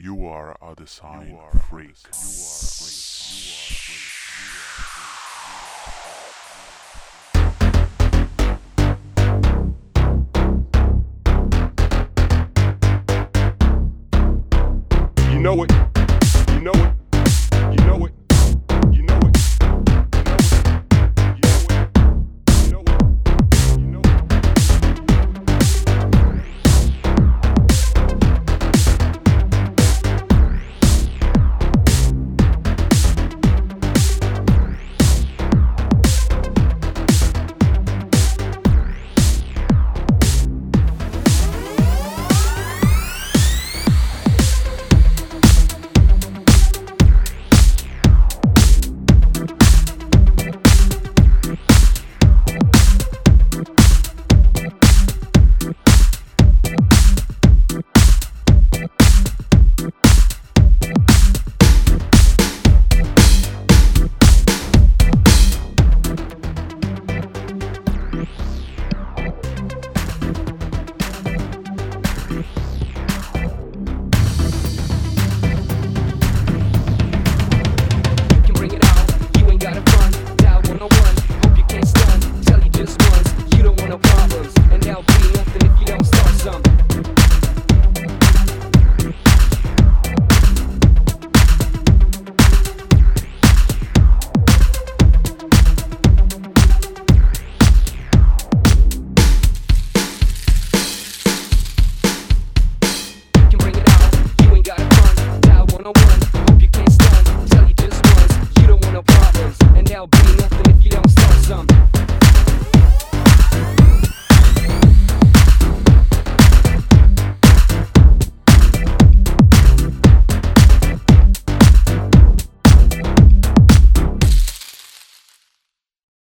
You are a design you are freak. A design. You know it. You know it. Tell you just once, you don't want no problems. And there'll be nothing if you don't start something.